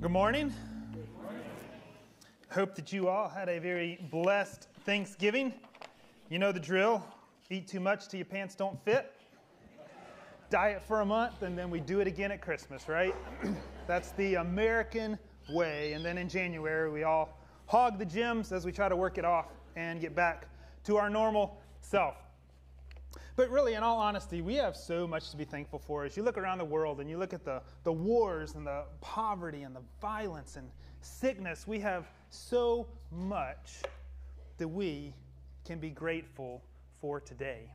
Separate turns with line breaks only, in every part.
Good morning. Hope that you all had a very blessed Thanksgiving. You know the drill eat too much till your pants don't fit, diet for a month, and then we do it again at Christmas, right? That's the American way. And then in January, we all hog the gyms as we try to work it off and get back to our normal self. But really, in all honesty, we have so much to be thankful for. As you look around the world and you look at the, the wars and the poverty and the violence and sickness, we have so much that we can be grateful for today.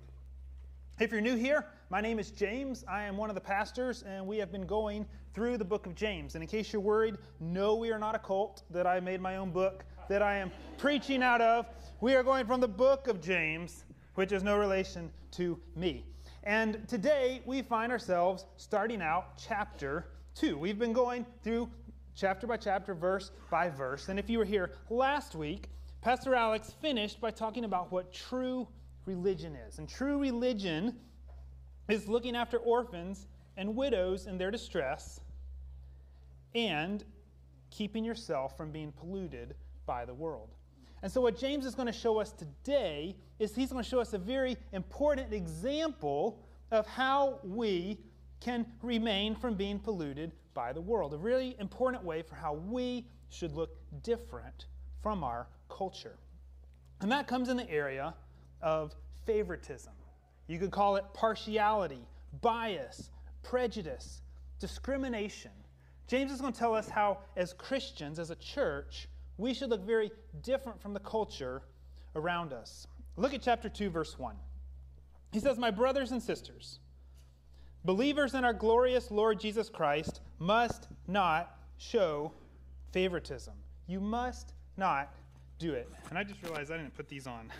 If you're new here, my name is James. I am one of the pastors, and we have been going through the book of James. And in case you're worried, no, we are not a cult that I made my own book that I am preaching out of. We are going from the book of James, which is no relation to me. And today we find ourselves starting out chapter 2. We've been going through chapter by chapter, verse by verse. And if you were here last week, Pastor Alex finished by talking about what true religion is. And true religion is looking after orphans and widows in their distress and keeping yourself from being polluted by the world. And so, what James is going to show us today is he's going to show us a very important example of how we can remain from being polluted by the world. A really important way for how we should look different from our culture. And that comes in the area of favoritism. You could call it partiality, bias, prejudice, discrimination. James is going to tell us how, as Christians, as a church, we should look very different from the culture around us. Look at chapter 2, verse 1. He says, My brothers and sisters, believers in our glorious Lord Jesus Christ must not show favoritism. You must not do it. And I just realized I didn't put these on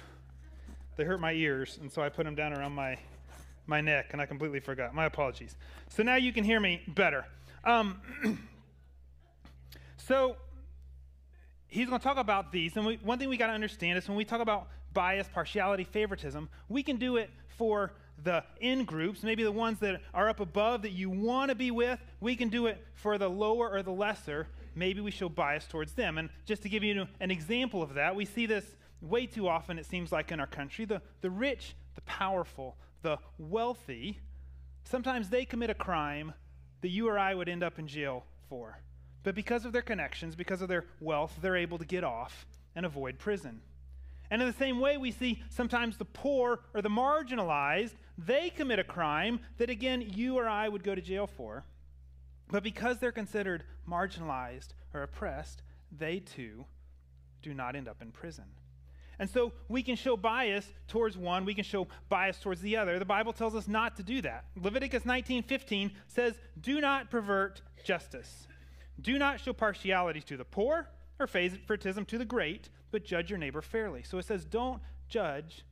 they hurt my ears, and so I put them down around my, my neck, and I completely forgot. My apologies. So now you can hear me better. Um, so he's going to talk about these, and we, one thing we got to understand is when we talk about bias, partiality, favoritism, we can do it for the in groups, maybe the ones that are up above that you want to be with. We can do it for the lower or the lesser. Maybe we show bias towards them. And just to give you an example of that, we see this way too often, it seems like in our country, the, the rich, the powerful, the wealthy, sometimes they commit a crime that you or I would end up in jail for. But because of their connections, because of their wealth, they're able to get off and avoid prison. And in the same way, we see sometimes the poor or the marginalized, they commit a crime that, again, you or I would go to jail for. But because they're considered marginalized or oppressed, they too do not end up in prison. And so we can show bias towards one, we can show bias towards the other. The Bible tells us not to do that. Leviticus 19:15 says, "Do not pervert justice. Do not show partiality to the poor or favoritism to the great, but judge your neighbor fairly." So it says, "Don't judge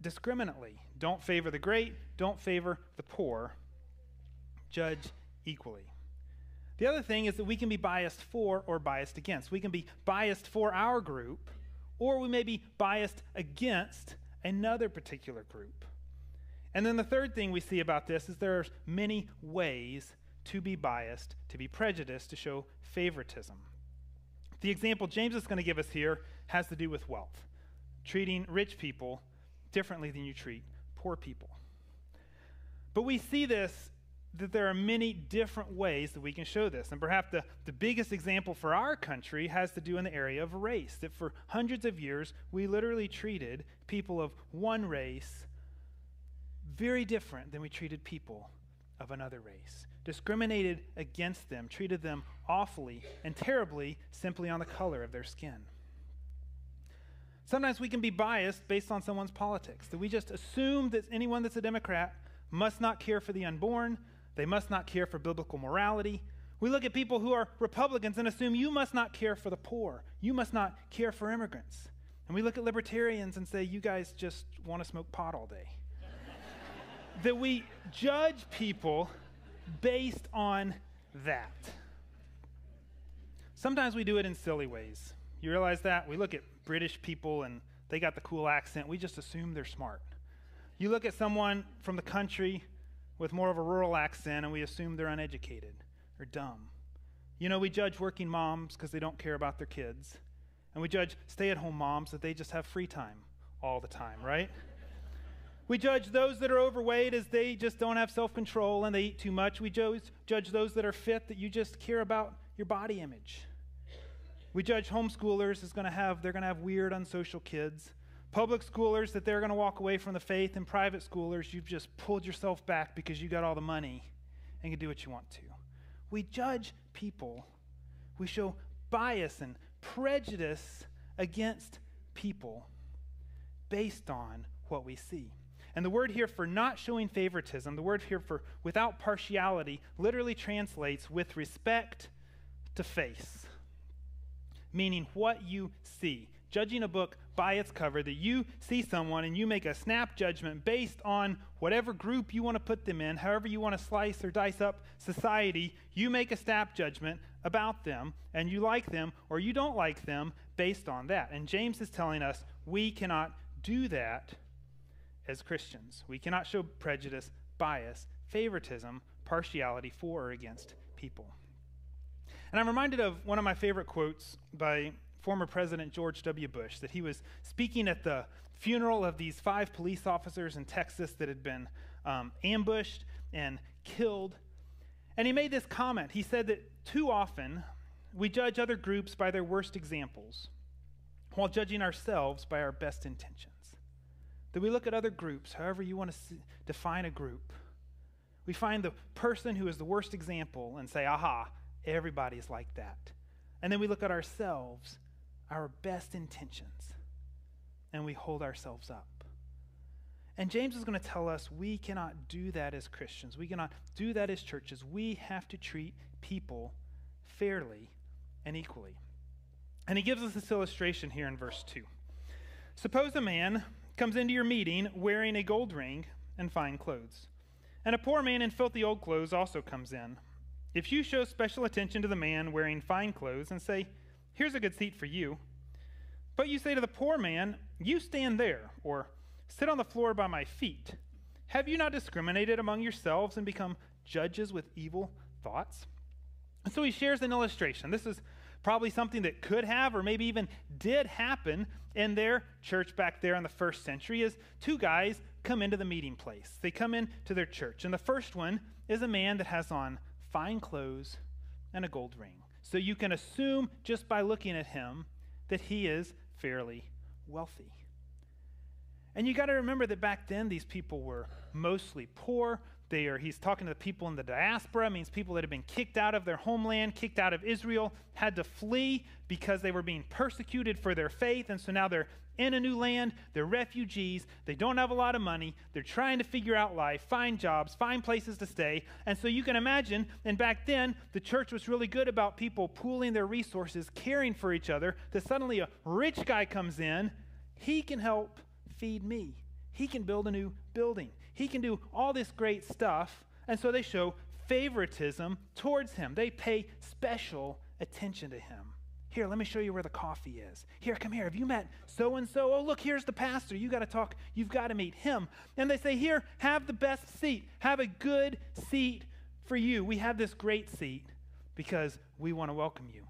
discriminately. Don't favor the great, don't favor the poor. Judge equally." The other thing is that we can be biased for or biased against. We can be biased for our group or we may be biased against another particular group. And then the third thing we see about this is there's many ways to be biased, to be prejudiced, to show favoritism. The example James is going to give us here has to do with wealth, treating rich people differently than you treat poor people. But we see this that there are many different ways that we can show this. And perhaps the, the biggest example for our country has to do in the area of race. That for hundreds of years, we literally treated people of one race very different than we treated people of another race. Discriminated against them, treated them awfully and terribly simply on the color of their skin. Sometimes we can be biased based on someone's politics, that we just assume that anyone that's a Democrat must not care for the unborn, they must not care for biblical morality. We look at people who are Republicans and assume you must not care for the poor. You must not care for immigrants. And we look at libertarians and say, you guys just want to smoke pot all day. that we judge people based on that. Sometimes we do it in silly ways. You realize that? We look at British people and they got the cool accent. We just assume they're smart. You look at someone from the country with more of a rural accent and we assume they're uneducated or dumb. You know, we judge working moms because they don't care about their kids. And we judge stay at home moms that they just have free time all the time, right? We judge those that are overweight as they just don't have self control and they eat too much. We judge, those that are fit that you just care about your body image. We judge homeschoolers as going to have they're going to have weird unsocial kids. Public schoolers that they're going to walk away from the faith and private schoolers you've just pulled yourself back because you got all the money and can do what you want to. We judge people. We show bias and prejudice against people based on what we see. And the word here for not showing favoritism, the word here for without partiality, literally translates with respect to face, meaning what you see. Judging a book by its cover, that you see someone and you make a snap judgment based on whatever group you want to put them in, however you want to slice or dice up society, you make a snap judgment about them and you like them or you don't like them based on that. And James is telling us we cannot do that as Christians. We cannot show prejudice, bias, favoritism, partiality for or against people. And I'm reminded of one of my favorite quotes by former President George W. Bush that he was speaking at the funeral of these five police officers in Texas that had been um, ambushed and killed. And he made this comment. He said that too often we judge other groups by their worst examples while judging ourselves by our best intentions. That we look at other groups, however you want to see, define a group. We find the person who is the worst example and say, aha, everybody's like that. And then we look at ourselves, our best intentions, and we hold ourselves up. And James is going to tell us we cannot do that as Christians. We cannot do that as churches. We have to treat people fairly and equally. And he gives us this illustration here in verse 2. Suppose a man comes into your meeting wearing a gold ring and fine clothes. And a poor man in filthy old clothes also comes in. If you show special attention to the man wearing fine clothes and say, Here's a good seat for you, but you say to the poor man, You stand there, or sit on the floor by my feet, have you not discriminated among yourselves and become judges with evil thoughts? And so he shares an illustration. This is probably something that could have or maybe even did happen in their church back there in the first century is two guys come into the meeting place. They come into their church. And the first one is a man that has on fine clothes and a gold ring. So you can assume just by looking at him that he is fairly wealthy. And you got to remember that back then these people were mostly poor. They are, he's talking to the people in the diaspora, means people that have been kicked out of their homeland, kicked out of Israel, had to flee because they were being persecuted for their faith. And so now they're in a new land, they're refugees, they don't have a lot of money, they're trying to figure out life, find jobs, find places to stay. And so you can imagine, and back then, the church was really good about people pooling their resources, caring for each other, that suddenly a rich guy comes in, he can help feed me. He can build a new building. He can do all this great stuff. And so they show favoritism towards him. They pay special attention to him. Here, let me show you where the coffee is. Here, come here. Have you met so and so? Oh, look, here's the pastor. You got to talk. You've got to meet him. And they say, Here, have the best seat. Have a good seat for you. We have this great seat because we want to welcome you.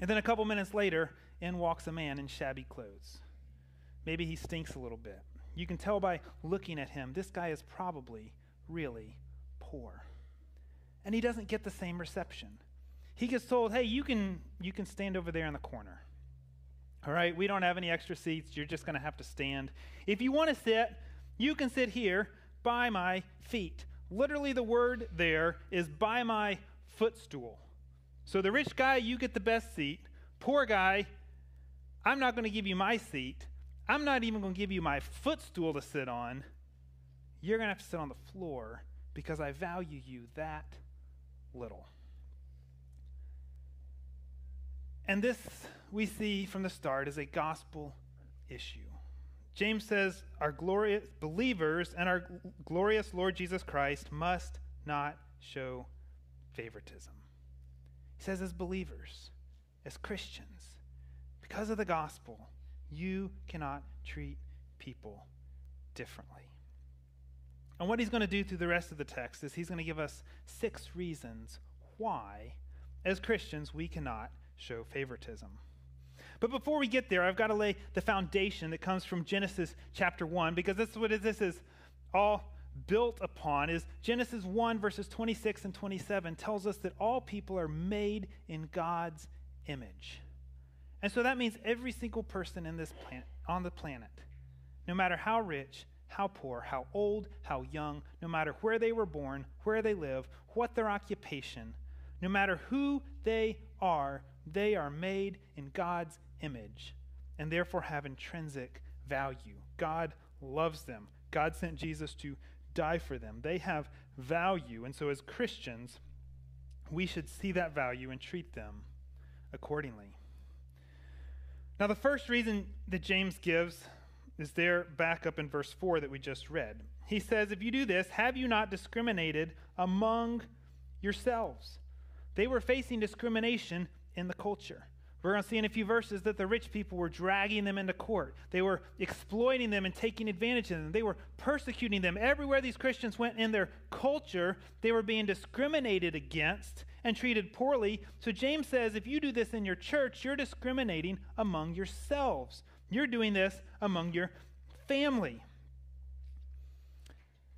And then a couple minutes later, in walks a man in shabby clothes. Maybe he stinks a little bit. You can tell by looking at him, this guy is probably really poor. And he doesn't get the same reception. He gets told, hey, you can, you can stand over there in the corner. All right, we don't have any extra seats. You're just going to have to stand. If you want to sit, you can sit here by my feet. Literally, the word there is by my footstool. So, the rich guy, you get the best seat. Poor guy, I'm not going to give you my seat. I'm not even going to give you my footstool to sit on. You're going to have to sit on the floor because I value you that little. And this we see from the start is a gospel issue. James says our glorious believers and our glorious Lord Jesus Christ must not show favoritism. He says, as believers, as Christians, because of the gospel, you cannot treat people differently. And what he's going to do through the rest of the text is he's going to give us six reasons why as Christians, we cannot show favoritism. But before we get there, I've got to lay the foundation that comes from Genesis chapter 1, because this is what this is all built upon is Genesis 1 verses 26 and 27 tells us that all people are made in God's image. And so that means every single person in this planet on the planet, no matter how rich, how poor, how old, how young, no matter where they were born, where they live, what their occupation, no matter who they are, they are made in God's image and therefore have intrinsic value. God loves them. God sent Jesus to die for them. They have value. And so, as Christians, we should see that value and treat them accordingly. Now, the first reason that James gives is there back up in verse 4 that we just read. He says, If you do this, have you not discriminated among yourselves? They were facing discrimination in the culture. We're going to see in a few verses that the rich people were dragging them into court. They were exploiting them and taking advantage of them. They were persecuting them. Everywhere these Christians went in their culture, they were being discriminated against and treated poorly. So James says if you do this in your church, you're discriminating among yourselves. You're doing this among your family.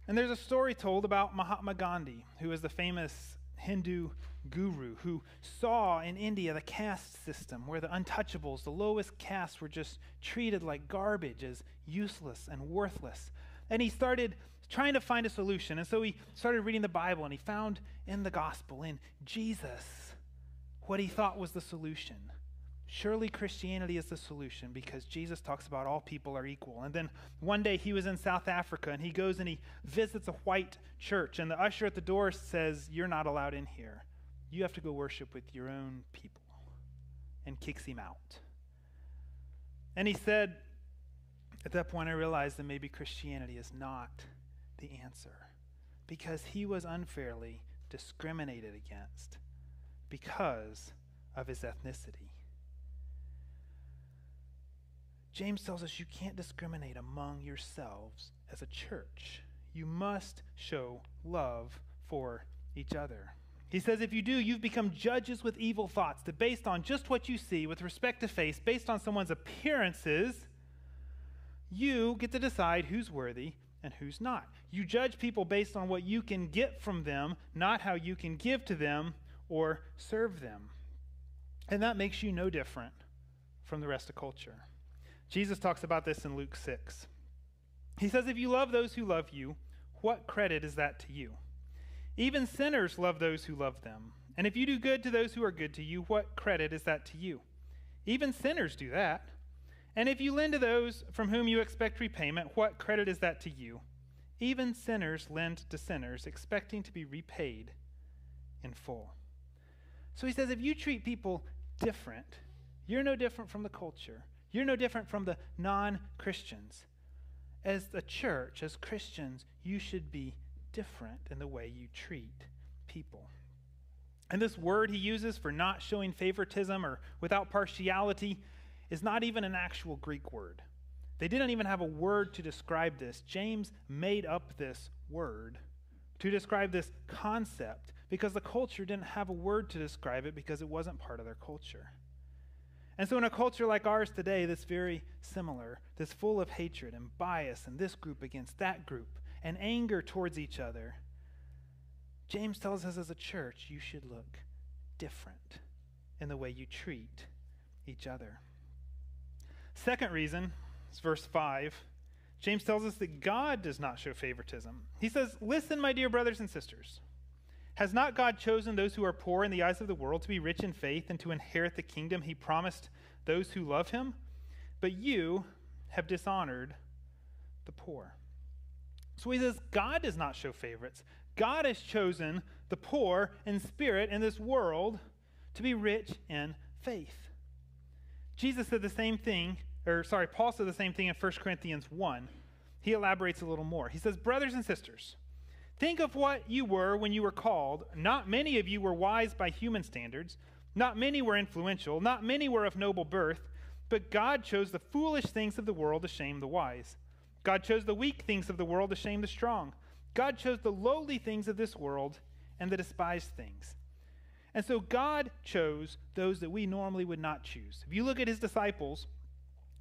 And there's a story told about Mahatma Gandhi, who was the famous Hindu guru who saw in India the caste system where the untouchables, the lowest castes, were just treated like garbage, as useless and worthless. And he started trying to find a solution. And so he started reading the Bible and he found in the gospel, in Jesus, what he thought was the solution. Surely Christianity is the solution because Jesus talks about all people are equal. And then one day he was in South Africa and he goes and he visits a white church, and the usher at the door says, You're not allowed in here. You have to go worship with your own people, and kicks him out. And he said, At that point, I realized that maybe Christianity is not the answer because he was unfairly discriminated against because of his ethnicity. James tells us you can't discriminate among yourselves as a church. You must show love for each other. He says, if you do, you've become judges with evil thoughts, that based on just what you see with respect to face, based on someone's appearances, you get to decide who's worthy and who's not. You judge people based on what you can get from them, not how you can give to them or serve them. And that makes you no different from the rest of culture. Jesus talks about this in Luke 6. He says, If you love those who love you, what credit is that to you? Even sinners love those who love them. And if you do good to those who are good to you, what credit is that to you? Even sinners do that. And if you lend to those from whom you expect repayment, what credit is that to you? Even sinners lend to sinners, expecting to be repaid in full. So he says if you treat people different, you're no different from the culture. You're no different from the non Christians. As a church, as Christians, you should be different in the way you treat people. And this word he uses for not showing favoritism or without partiality is not even an actual Greek word. They didn't even have a word to describe this. James made up this word to describe this concept because the culture didn't have a word to describe it because it wasn't part of their culture. And so, in a culture like ours today, that's very similar, that's full of hatred and bias, and this group against that group, and anger towards each other, James tells us as a church you should look different in the way you treat each other. Second reason is verse 5. James tells us that God does not show favoritism. He says, Listen, my dear brothers and sisters. Has not God chosen those who are poor in the eyes of the world to be rich in faith and to inherit the kingdom he promised those who love him? But you have dishonored the poor. So he says, God does not show favorites. God has chosen the poor in spirit in this world to be rich in faith. Jesus said the same thing, or sorry, Paul said the same thing in 1 Corinthians 1. He elaborates a little more. He says, Brothers and sisters, think of what you were when you were called. Not many of you were wise by human standards, not many were influential, not many were of noble birth, but God chose the foolish things of the world to shame the wise. God chose the weak things of the world to shame the strong. God chose the lowly things of this world and the despised things. And so God chose those that we normally would not choose. If you look at his disciples,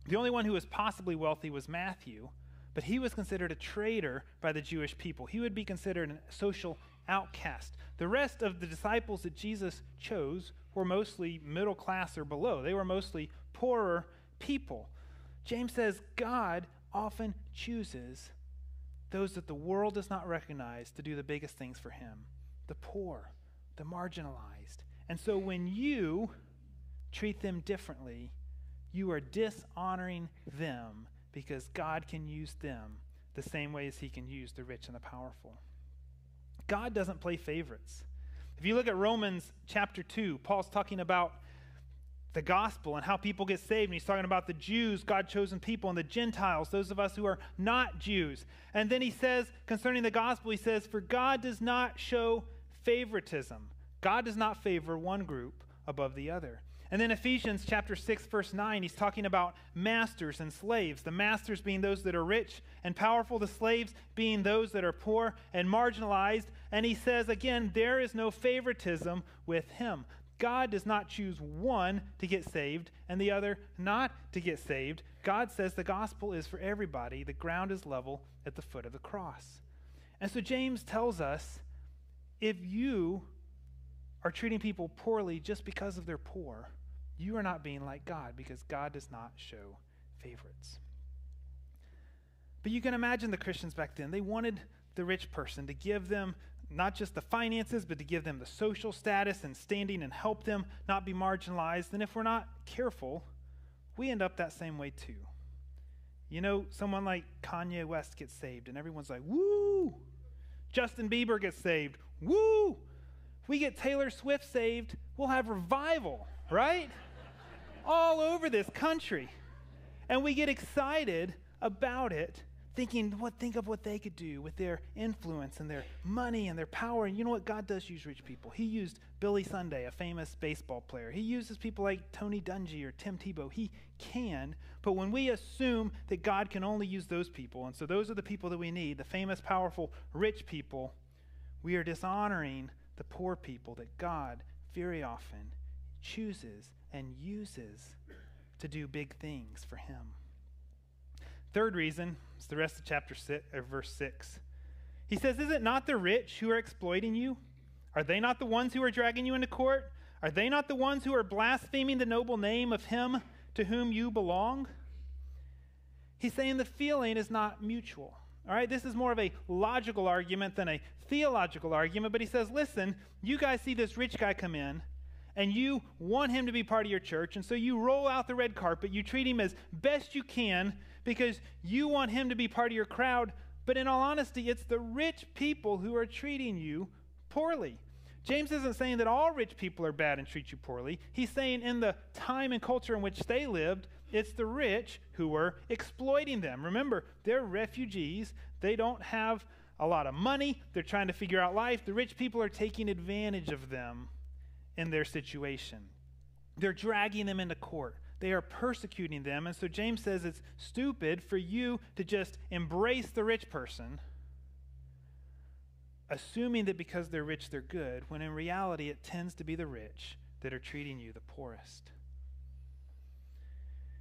the only one who was possibly wealthy was Matthew, but he was considered a traitor by the Jewish people. He would be considered a social outcast. The rest of the disciples that Jesus chose were mostly middle class or below, they were mostly poorer people. James says God often chooses those that the world does not recognize to do the biggest things for him the poor, the marginalized. And so when you treat them differently, you are dishonoring them because God can use them the same way as he can use the rich and the powerful. God doesn't play favorites. If you look at Romans chapter 2, Paul's talking about the gospel and how people get saved. And he's talking about the Jews, God chosen people, and the Gentiles, those of us who are not Jews. And then he says, concerning the gospel, he says, For God does not show favoritism. God does not favor one group above the other. And then Ephesians chapter 6 verse 9 he's talking about masters and slaves. The masters being those that are rich and powerful, the slaves being those that are poor and marginalized. And he says again, there is no favoritism with him. God does not choose one to get saved and the other not to get saved. God says the gospel is for everybody. The ground is level at the foot of the cross. And so James tells us if you are treating people poorly just because of their poor, you are not being like God because God does not show favorites. But you can imagine the Christians back then. They wanted the rich person to give them not just the finances, but to give them the social status and standing and help them not be marginalized. And if we're not careful, we end up that same way too. You know, someone like Kanye West gets saved, and everyone's like, woo! Justin Bieber gets saved, woo! If we get Taylor Swift saved, we'll have revival, right? All over this country. And we get excited about it thinking, what, think of what they could do with their influence and their money and their power. And you know what? God does use rich people. He used Billy Sunday, a famous baseball player. He uses people like Tony Dungy or Tim Tebow. He can. But when we assume that God can only use those people, and so those are the people that we need, the famous, powerful, rich people, we are dishonoring the poor people that God very often chooses and uses to do big things for Him. Third reason is the rest of chapter six, or verse 6. He says, Is it not the rich who are exploiting you? Are they not the ones who are dragging you into court? Are they not the ones who are blaspheming the noble name of him to whom you belong? He's saying the feeling is not mutual. All right, this is more of a logical argument than a theological argument, but he says, listen, you guys see this rich guy come in, and you want him to be part of your church, and so you roll out the red carpet, you treat him as best you can, because you want him to be part of your crowd. But in all honesty, it's the rich people who are treating you poorly. James isn't saying that all rich people are bad and treat you poorly. He's saying in the time and culture in which they lived, it's the rich who were exploiting them. Remember, they're refugees. They don't have a lot of money. They're trying to figure out life. The rich people are taking advantage of them in their situation. They're dragging them into court. They are persecuting them. And so James says it's stupid for you to just embrace the rich person, assuming that because they're rich, they're good, when in reality, it tends to be the rich that are treating you the poorest.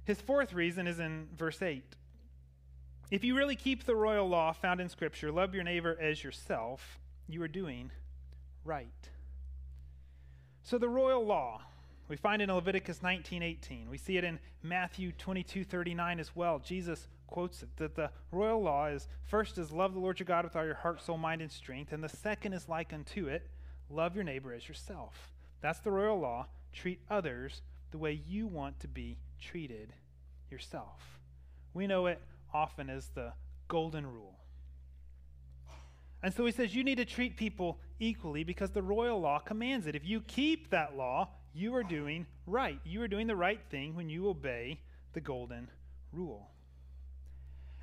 His fourth reason is in verse 8. If you really keep the royal law found in Scripture, love your neighbor as yourself, you are doing right. So the royal law, we find in Leviticus 19:18. We see it in Matthew 22:39 as well. Jesus quotes it that the royal law is first is love the Lord your God with all your heart, soul, mind, and strength, and the second is like unto it, love your neighbor as yourself. That's the royal law. Treat others the way you want to be treated yourself. We know it often as the golden rule. And so he says you need to treat people equally because the royal law commands it. If you keep that law, you are doing right. You are doing the right thing when you obey the golden rule.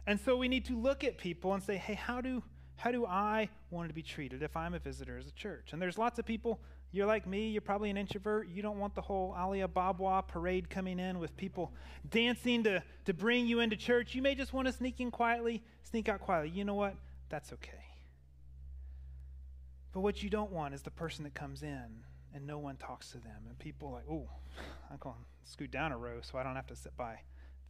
And so we need to look at people and say, hey, how do, how do I want to be treated if I'm a visitor as a church? And there's lots of people, you're like me, you're probably an introvert. You don't want the whole Ali Ababwa parade coming in with people dancing to, to bring you into church. You may just want to sneak in quietly, sneak out quietly. You know what? That's okay. But what you don't want is the person that comes in and no one talks to them. And people like, oh, I'm going to scoot down a row so I don't have to sit by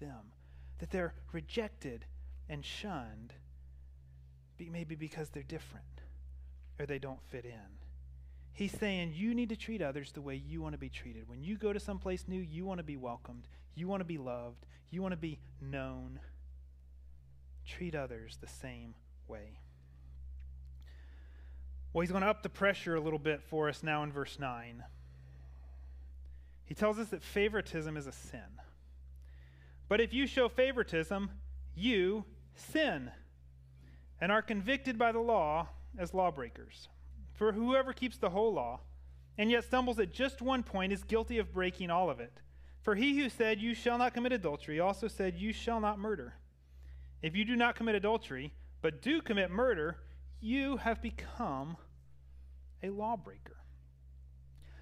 them. That they're rejected and shunned, maybe because they're different or they don't fit in. He's saying you need to treat others the way you want to be treated. When you go to someplace new, you want to be welcomed, you want to be loved, you want to be known. Treat others the same way. Well, he's going to up the pressure a little bit for us now in verse 9. He tells us that favoritism is a sin. But if you show favoritism, you sin and are convicted by the law as lawbreakers. For whoever keeps the whole law and yet stumbles at just one point is guilty of breaking all of it. For he who said, You shall not commit adultery, also said, You shall not murder. If you do not commit adultery, but do commit murder, you have become a lawbreaker.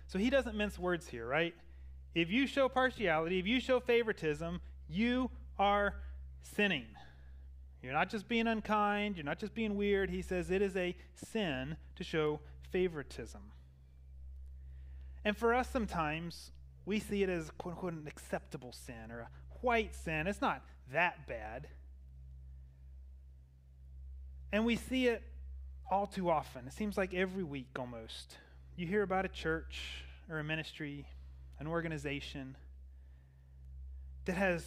So he doesn't mince words here, right? If you show partiality, if you show favoritism, you are sinning. You're not just being unkind, you're not just being weird. He says it is a sin to show favoritism. And for us, sometimes we see it as quote unquote an acceptable sin or a white sin. It's not that bad. And we see it all too often. It seems like every week almost. You hear about a church or a ministry, an organization that has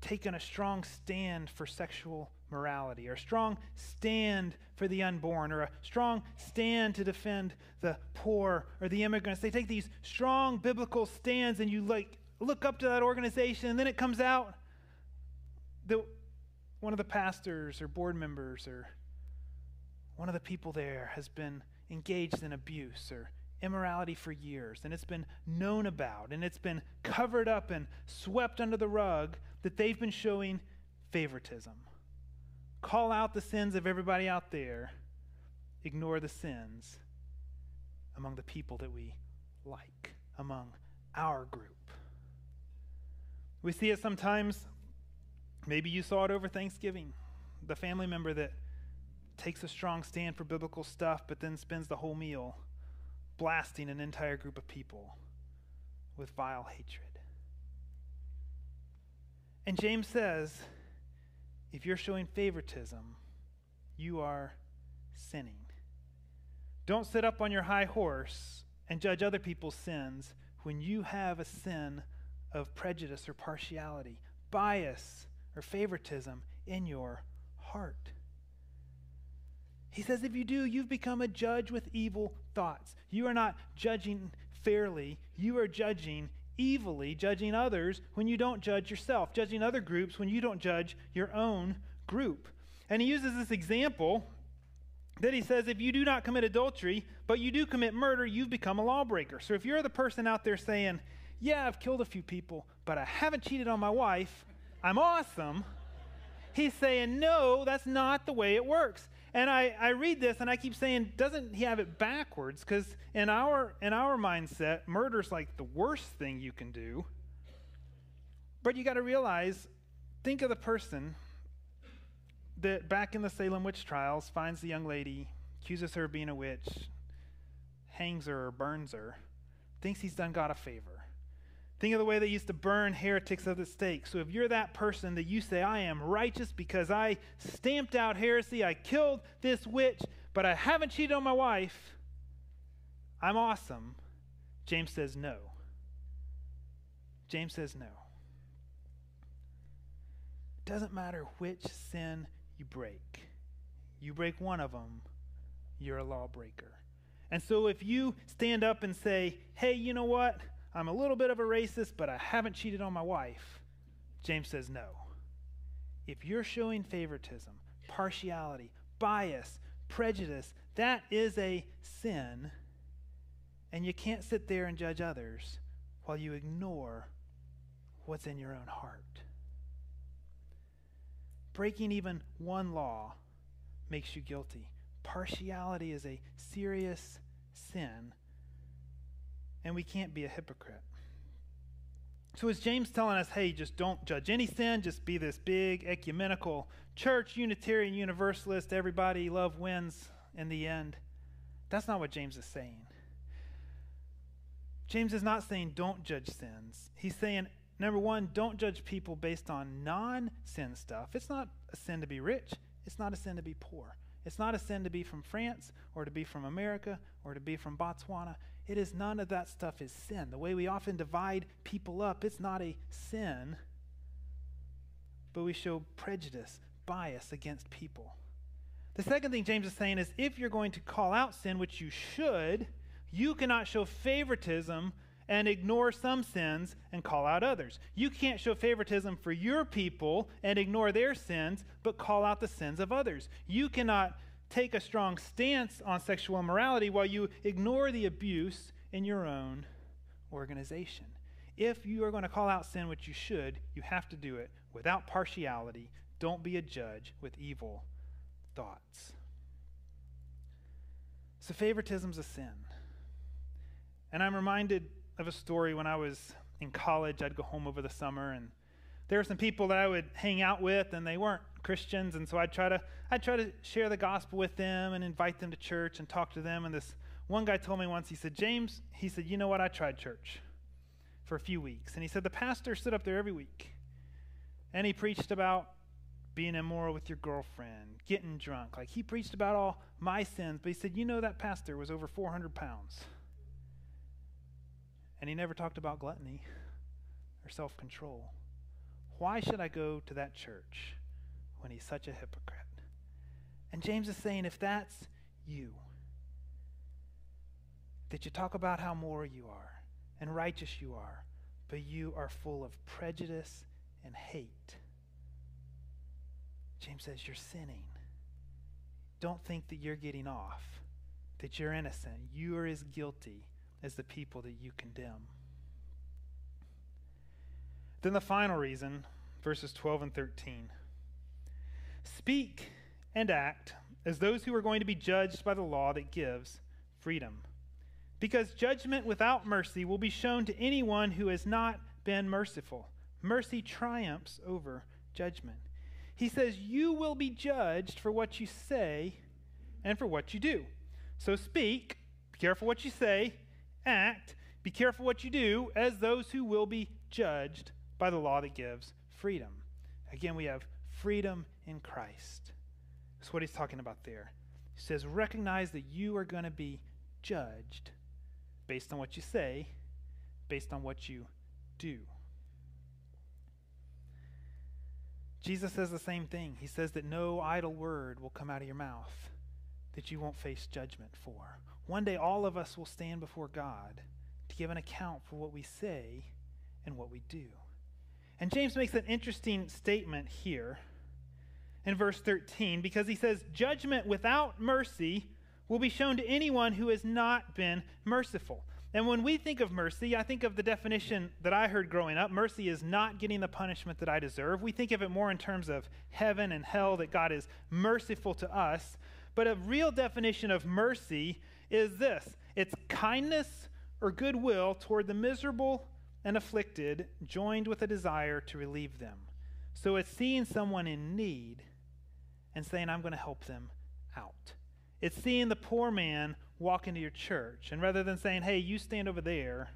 taken a strong stand for sexual morality, or a strong stand for the unborn, or a strong stand to defend the poor or the immigrants. They take these strong biblical stands, and you like look up to that organization, and then it comes out that one of the pastors or board members or one of the people there has been engaged in abuse or immorality for years, and it's been known about, and it's been covered up and swept under the rug that they've been showing favoritism. Call out the sins of everybody out there, ignore the sins among the people that we like, among our group. We see it sometimes, maybe you saw it over Thanksgiving. The family member that takes a strong stand for biblical stuff, but then spends the whole meal blasting an entire group of people with vile hatred. And James says if you're showing favoritism, you are sinning. Don't sit up on your high horse and judge other people's sins when you have a sin of prejudice or partiality, bias or favoritism in your heart. He says, if you do, you've become a judge with evil thoughts. You are not judging fairly, you are judging evilly, judging others when you don't judge yourself, judging other groups when you don't judge your own group. And he uses this example that he says, if you do not commit adultery, but you do commit murder, you've become a lawbreaker. So if you're the person out there saying, yeah, I've killed a few people, but I haven't cheated on my wife, I'm awesome. He's saying, no, that's not the way it works. And I, I read this and I keep saying, doesn't he have it backwards? Because in our, in our mindset, murder's like the worst thing you can do. But you got to realize think of the person that back in the Salem witch trials finds the young lady, accuses her of being a witch, hangs her or burns her, thinks he's done God a favor. Think of the way they used to burn heretics at the stake. So if you're that person that you say, I am righteous because I stamped out heresy, I killed this witch, but I haven't cheated on my wife, I'm awesome. James says no. James says no. It doesn't matter which sin you break. You break one of them, you're a lawbreaker. And so if you stand up and say, hey, you know what? I'm a little bit of a racist, but I haven't cheated on my wife. James says no. If you're showing favoritism, partiality, bias, prejudice, that is a sin. And you can't sit there and judge others while you ignore what's in your own heart. Breaking even one law makes you guilty. Partiality is a serious sin and we can't be a hypocrite. So, is James telling us, hey, just don't judge any sin, just be this big ecumenical church, Unitarian Universalist, everybody, love wins in the end? That's not what James is saying. James is not saying don't judge sins. He's saying, number one, don't judge people based on non sin stuff. It's not a sin to be rich, it's not a sin to be poor. It's not a sin to be from France or to be from America or to be from Botswana. It is none of that stuff is sin. The way we often divide people up, it's not a sin, but we show prejudice, bias against people. The second thing James is saying is if you're going to call out sin, which you should, you cannot show favoritism and ignore some sins and call out others. You can't show favoritism for your people and ignore their sins, but call out the sins of others. You cannot take a strong stance on sexual immorality while you ignore the abuse in your own organization. If you are going to call out sin, which you should, you have to do it without partiality. Don't be a judge with evil thoughts. So, favoritism's a sin. And I'm reminded of a story when I was in college. I'd go home over the summer, and there were some people that I would hang out with, and they weren't Christians, and so I'd try to I'd try to share the gospel with them and invite them to church and talk to them. And this one guy told me once, he said, James, he said, you know what? I tried church for a few weeks, and he said the pastor stood up there every week, and he preached about being immoral with your girlfriend, getting drunk. Like he preached about all my sins, but he said, you know, that pastor was over 400 pounds. And he never talked about gluttony or self control. Why should I go to that church when he's such a hypocrite? And James is saying, if that's you, that you talk about how moral you are and righteous you are, but you are full of prejudice and hate James says, You're sinning. Don't think that you're getting off, that you're innocent. You are as guilty as the people that you condemn. Then the final reason, verses 12 and 13 Speak and act as those who are going to be judged by the law that gives freedom. Because judgment without mercy will be shown to anyone who has not been merciful. Mercy triumphs over judgment. He says, You will be judged for what you say and for what you do. So speak, be careful what you say, act, be careful what you do, as those who will be judged by the law that gives freedom. Again, we have freedom in Christ. That's what he's talking about there. He says, Recognize that you are going to be judged based on what you say, based on what you do. Jesus says the same thing. He says that no idle word will come out of your mouth that you won't face judgment for. One day, all of us will stand before God to give an account for what we say and what we do. And James makes an interesting statement here in verse 13 because he says, Judgment without mercy will be shown to anyone who has not been merciful. And when we think of mercy, I think of the definition that I heard growing up mercy is not getting the punishment that I deserve. We think of it more in terms of heaven and hell, that God is merciful to us. But a real definition of mercy is this it's kindness or goodwill toward the miserable and afflicted, joined with a desire to relieve them. So it's seeing someone in need and saying, I'm going to help them out. It's seeing the poor man walk into your church. And rather than saying, hey, you stand over there,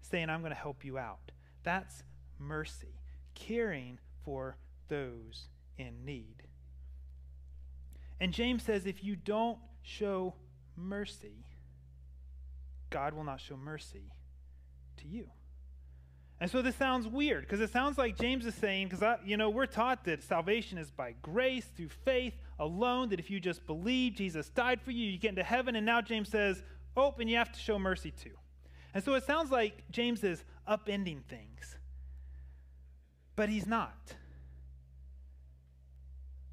saying, I'm going to help you out. That's mercy, caring for those in need. And James says, if you don't show mercy, God will not show mercy to you. And so this sounds weird because it sounds like James is saying, because, you know, we're taught that salvation is by grace through faith alone, that if you just believe Jesus died for you, you get into heaven. And now James says, oh, and you have to show mercy too. And so it sounds like James is upending things. But he's not.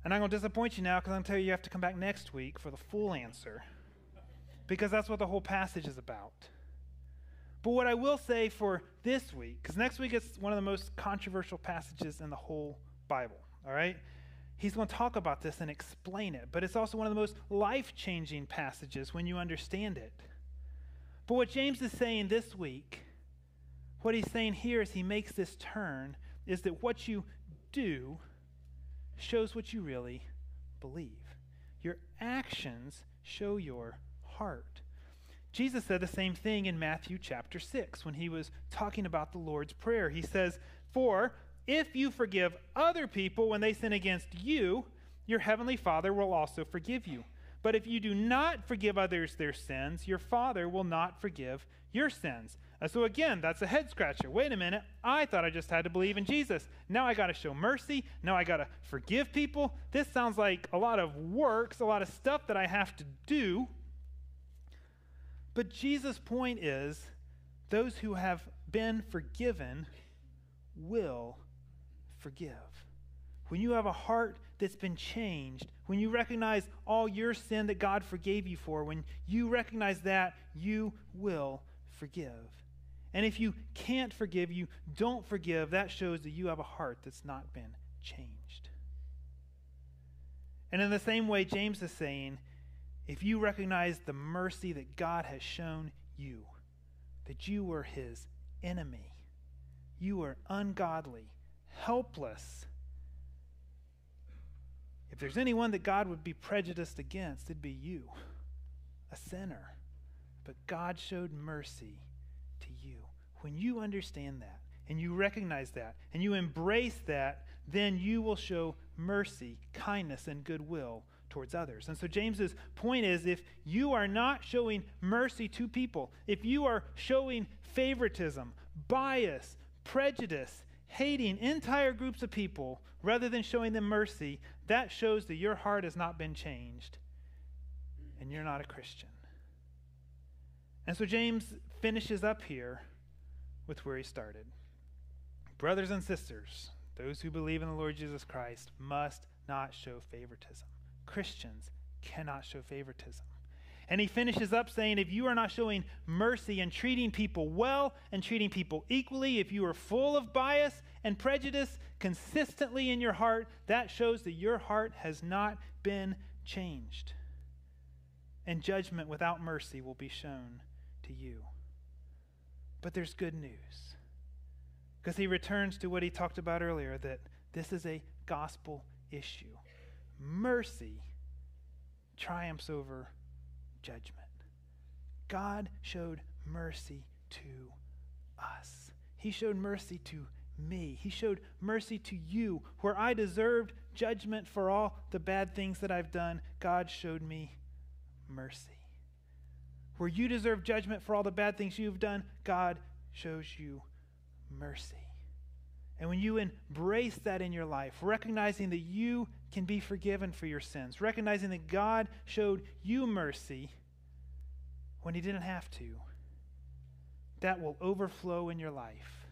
And I'm going to disappoint you now because I'm going to tell you you have to come back next week for the full answer. Because that's what the whole passage is about. But what I will say for this week, because next week is one of the most controversial passages in the whole Bible, all right? He's going to talk about this and explain it, but it's also one of the most life changing passages when you understand it. But what James is saying this week, what he's saying here as he makes this turn, is that what you do shows what you really believe. Your actions show your heart. Jesus said the same thing in Matthew chapter 6 when he was talking about the Lord's Prayer. He says, For if you forgive other people when they sin against you, your heavenly Father will also forgive you. But if you do not forgive others their sins, your Father will not forgive your sins. Uh, so again, that's a head scratcher. Wait a minute. I thought I just had to believe in Jesus. Now I got to show mercy. Now I got to forgive people. This sounds like a lot of works, a lot of stuff that I have to do. But Jesus' point is those who have been forgiven will forgive. When you have a heart that's been changed, when you recognize all your sin that God forgave you for, when you recognize that, you will forgive. And if you can't forgive, you don't forgive, that shows that you have a heart that's not been changed. And in the same way, James is saying, if you recognize the mercy that God has shown you, that you were his enemy, you were ungodly, helpless. If there's anyone that God would be prejudiced against, it'd be you, a sinner. But God showed mercy to you. When you understand that, and you recognize that, and you embrace that, then you will show mercy, kindness, and goodwill towards others. And so James's point is if you are not showing mercy to people, if you are showing favoritism, bias, prejudice, hating entire groups of people rather than showing them mercy, that shows that your heart has not been changed and you're not a Christian. And so James finishes up here with where he started. Brothers and sisters, those who believe in the Lord Jesus Christ must not show favoritism. Christians cannot show favoritism. And he finishes up saying, if you are not showing mercy and treating people well and treating people equally, if you are full of bias and prejudice consistently in your heart, that shows that your heart has not been changed. And judgment without mercy will be shown to you. But there's good news. Because he returns to what he talked about earlier that this is a gospel issue mercy triumphs over judgment. God showed mercy to us. He showed mercy to me. He showed mercy to you. Where I deserved judgment for all the bad things that I've done, God showed me mercy. Where you deserve judgment for all the bad things you've done, God shows you mercy. And when you embrace that in your life, recognizing that you can be forgiven for your sins, recognizing that God showed you mercy when He didn't have to, that will overflow in your life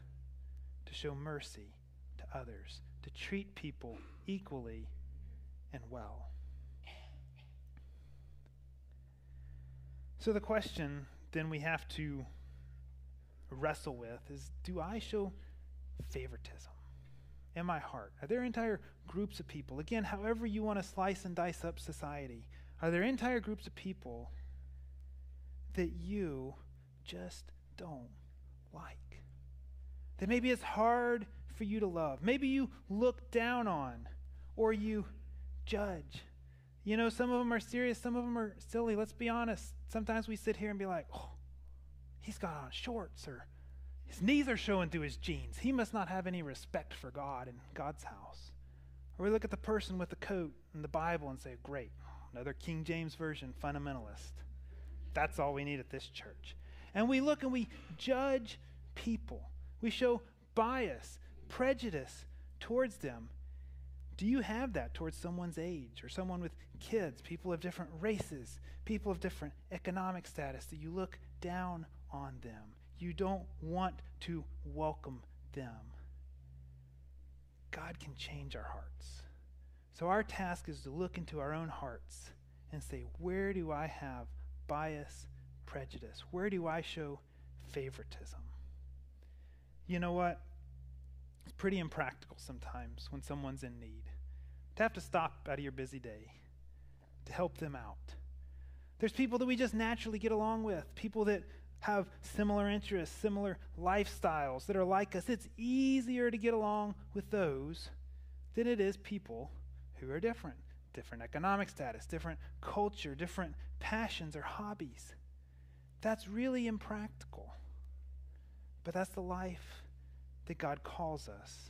to show mercy to others, to treat people equally and well. So, the question then we have to wrestle with is do I show favoritism? in my heart? Are there entire groups of people, again, however you want to slice and dice up society, are there entire groups of people that you just don't like? That maybe it's hard for you to love. Maybe you look down on or you judge. You know, some of them are serious, some of them are silly. Let's be honest. Sometimes we sit here and be like, oh, he's got on shorts or his knees are showing through his jeans. He must not have any respect for God and God's house. Or we look at the person with the coat and the Bible and say, great, another King James Version fundamentalist. That's all we need at this church. And we look and we judge people. We show bias, prejudice towards them. Do you have that towards someone's age or someone with kids, people of different races, people of different economic status, that you look down on them? You don't want to welcome them. God can change our hearts. So our task is to look into our own hearts and say, where do I have bias, prejudice? Where do I show favoritism? You know what? It's pretty impractical sometimes when someone's in need to have to stop out of your busy day to help them out. There's people that we just naturally get along with, people that have similar interests, similar lifestyles that are like us, it's easier to get along with those than it is people who are different. Different economic status, different culture, different passions or hobbies. That's really impractical. But that's the life that God calls us